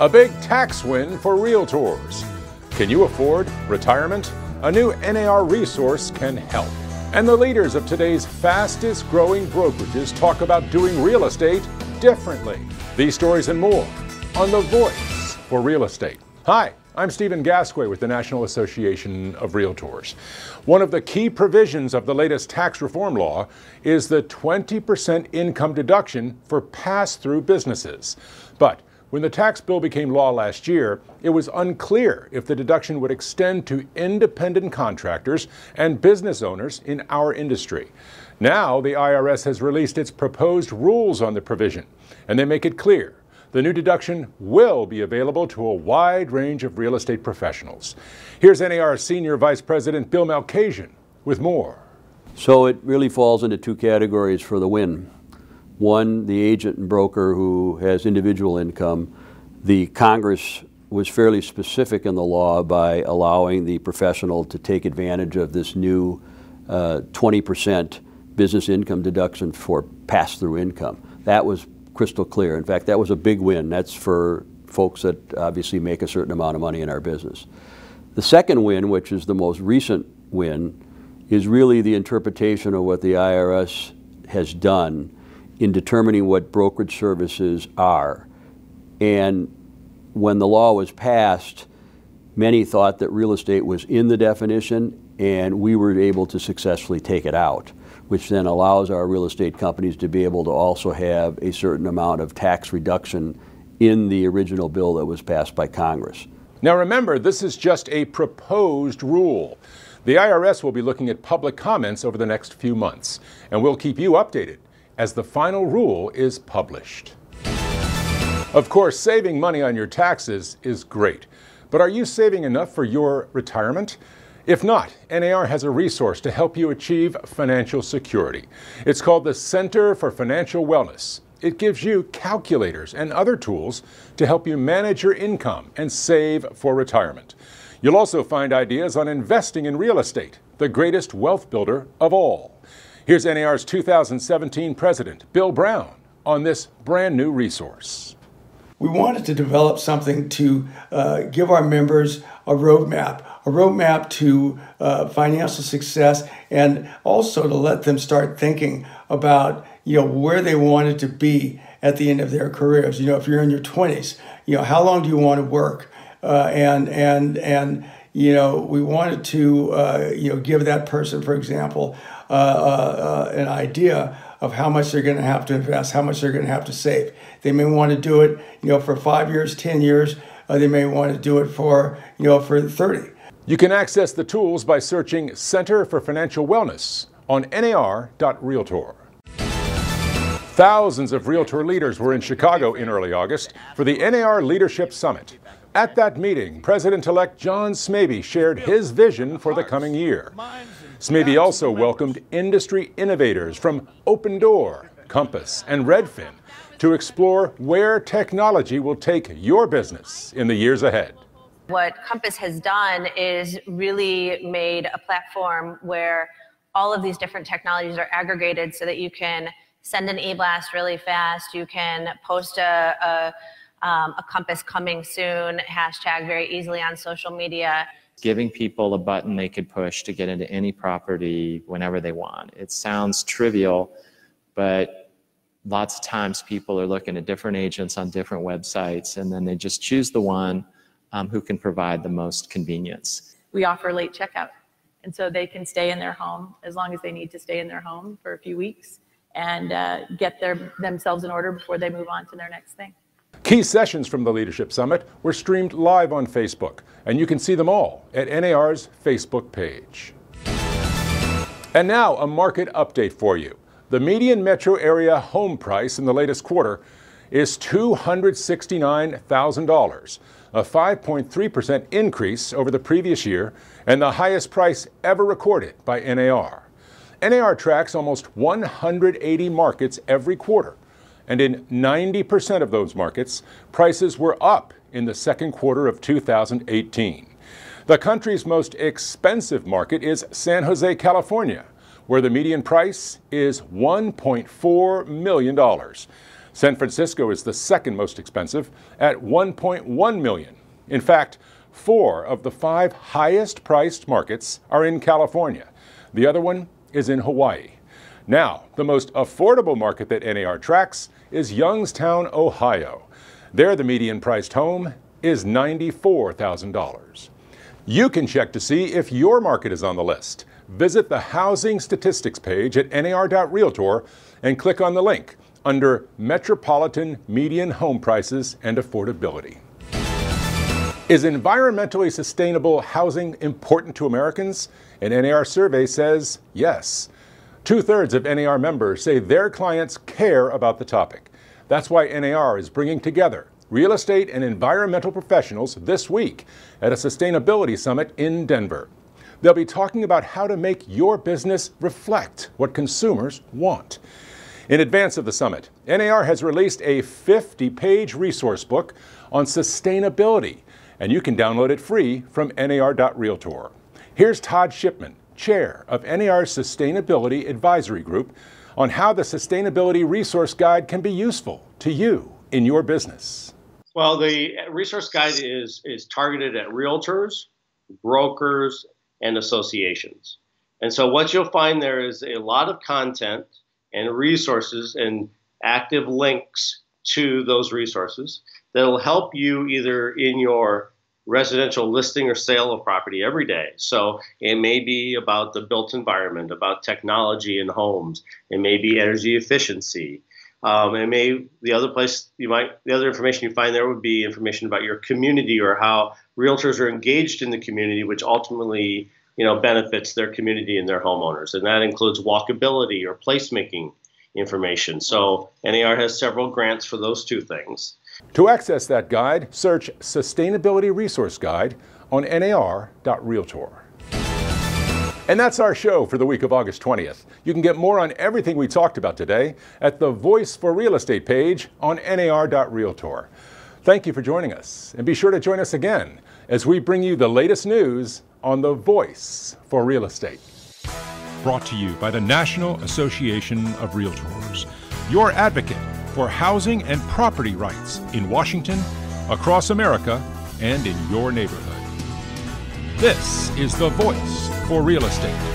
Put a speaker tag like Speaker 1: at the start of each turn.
Speaker 1: A big tax win for realtors. Can you afford retirement? A new NAR resource can help. And the leaders of today's fastest growing brokerages talk about doing real estate differently. These stories and more on The Voice for Real Estate. Hi, I'm Stephen Gasque with the National Association of Realtors. One of the key provisions of the latest tax reform law is the 20% income deduction for pass through businesses. But when the tax bill became law last year, it was unclear if the deduction would extend to independent contractors and business owners in our industry. Now, the IRS has released its proposed rules on the provision, and they make it clear the new deduction will be available to a wide range of real estate professionals. Here's NAR Senior Vice President Bill Malkasian with more.
Speaker 2: So it really falls into two categories for the win. One, the agent and broker who has individual income. The Congress was fairly specific in the law by allowing the professional to take advantage of this new uh, 20% business income deduction for pass through income. That was crystal clear. In fact, that was a big win. That's for folks that obviously make a certain amount of money in our business. The second win, which is the most recent win, is really the interpretation of what the IRS has done in determining what brokerage services are. And when the law was passed, many thought that real estate was in the definition, and we were able to successfully take it out, which then allows our real estate companies to be able to also have a certain amount of tax reduction in the original bill that was passed by Congress.
Speaker 1: Now remember, this is just a proposed rule. The IRS will be looking at public comments over the next few months, and we'll keep you updated as the final rule is published. Of course, saving money on your taxes is great, but are you saving enough for your retirement? If not, NAR has a resource to help you achieve financial security. It's called the Center for Financial Wellness. It gives you calculators and other tools to help you manage your income and save for retirement. You'll also find ideas on investing in real estate, the greatest wealth builder of all. Here's NAR's 2017 president, Bill Brown, on this brand new resource.
Speaker 3: We wanted to develop something to uh, give our members a roadmap, a roadmap to uh, financial success, and also to let them start thinking about you know where they wanted to be at the end of their careers. You know, if you're in your 20s, you know how long do you want to work, uh, and and and you know we wanted to uh, you know give that person, for example, uh, uh, an idea of how much they're going to have to invest, how much they're going to have to save. They may want to do it, you know, for five years, ten years. Uh, they may want to do it for, you know, for thirty.
Speaker 1: You can access the tools by searching Center for Financial Wellness on nar.realtor. Thousands of realtor leaders were in Chicago in early August for the NAR Leadership Summit. At that meeting, President elect John Smaby shared his vision for the coming year. Smaby also welcomed industry innovators from Opendoor, Compass, and Redfin to explore where technology will take your business in the years ahead.
Speaker 4: What Compass has done is really made a platform where all of these different technologies are aggregated so that you can send an e-blast really fast, you can post a, a, um, a Compass coming soon hashtag very easily on social media
Speaker 5: giving people a button they could push to get into any property whenever they want. It sounds trivial, but lots of times people are looking at different agents on different websites and then they just choose the one um, who can provide the most convenience.
Speaker 6: We offer late checkout. And so they can stay in their home as long as they need to stay in their home for a few weeks and uh, get their, themselves in order before they move on to their next thing.
Speaker 1: Key sessions from the Leadership Summit were streamed live on Facebook, and you can see them all at NAR's Facebook page. And now, a market update for you. The median metro area home price in the latest quarter is $269,000, a 5.3% increase over the previous year and the highest price ever recorded by NAR. NAR tracks almost 180 markets every quarter and in 90% of those markets, prices were up in the second quarter of 2018. The country's most expensive market is San Jose, California, where the median price is $1.4 million. San Francisco is the second most expensive at 1.1 million. In fact, four of the five highest priced markets are in California. The other one is in Hawaii. Now, the most affordable market that NAR tracks is Youngstown, Ohio. There, the median priced home is $94,000. You can check to see if your market is on the list. Visit the housing statistics page at nar.realtor and click on the link under Metropolitan Median Home Prices and Affordability. Is environmentally sustainable housing important to Americans? An NAR survey says yes. Two thirds of NAR members say their clients care about the topic. That's why NAR is bringing together real estate and environmental professionals this week at a sustainability summit in Denver. They'll be talking about how to make your business reflect what consumers want. In advance of the summit, NAR has released a 50 page resource book on sustainability, and you can download it free from nar.realtor. Here's Todd Shipman, chair of NAR's Sustainability Advisory Group, on how the Sustainability Resource Guide can be useful to you in your business.
Speaker 7: Well, the resource guide is, is targeted at realtors, brokers, and associations. And so, what you'll find there is a lot of content and resources and active links to those resources that'll help you either in your residential listing or sale of property every day. So it may be about the built environment, about technology in homes, it may be energy efficiency. Um, it may the other place you might the other information you find there would be information about your community or how realtors are engaged in the community, which ultimately you know benefits their community and their homeowners, and that includes walkability or placemaking information. So NAR has several grants for those two things.
Speaker 1: To access that guide, search Sustainability Resource Guide on nar.realtor. And that's our show for the week of August 20th. You can get more on everything we talked about today at the Voice for Real Estate page on nar.realtor. Thank you for joining us, and be sure to join us again as we bring you the latest news on the Voice for Real Estate.
Speaker 8: Brought to you by the National Association of Realtors, your advocate for housing and property rights in Washington, across America, and in your neighborhood. This is the voice for real estate.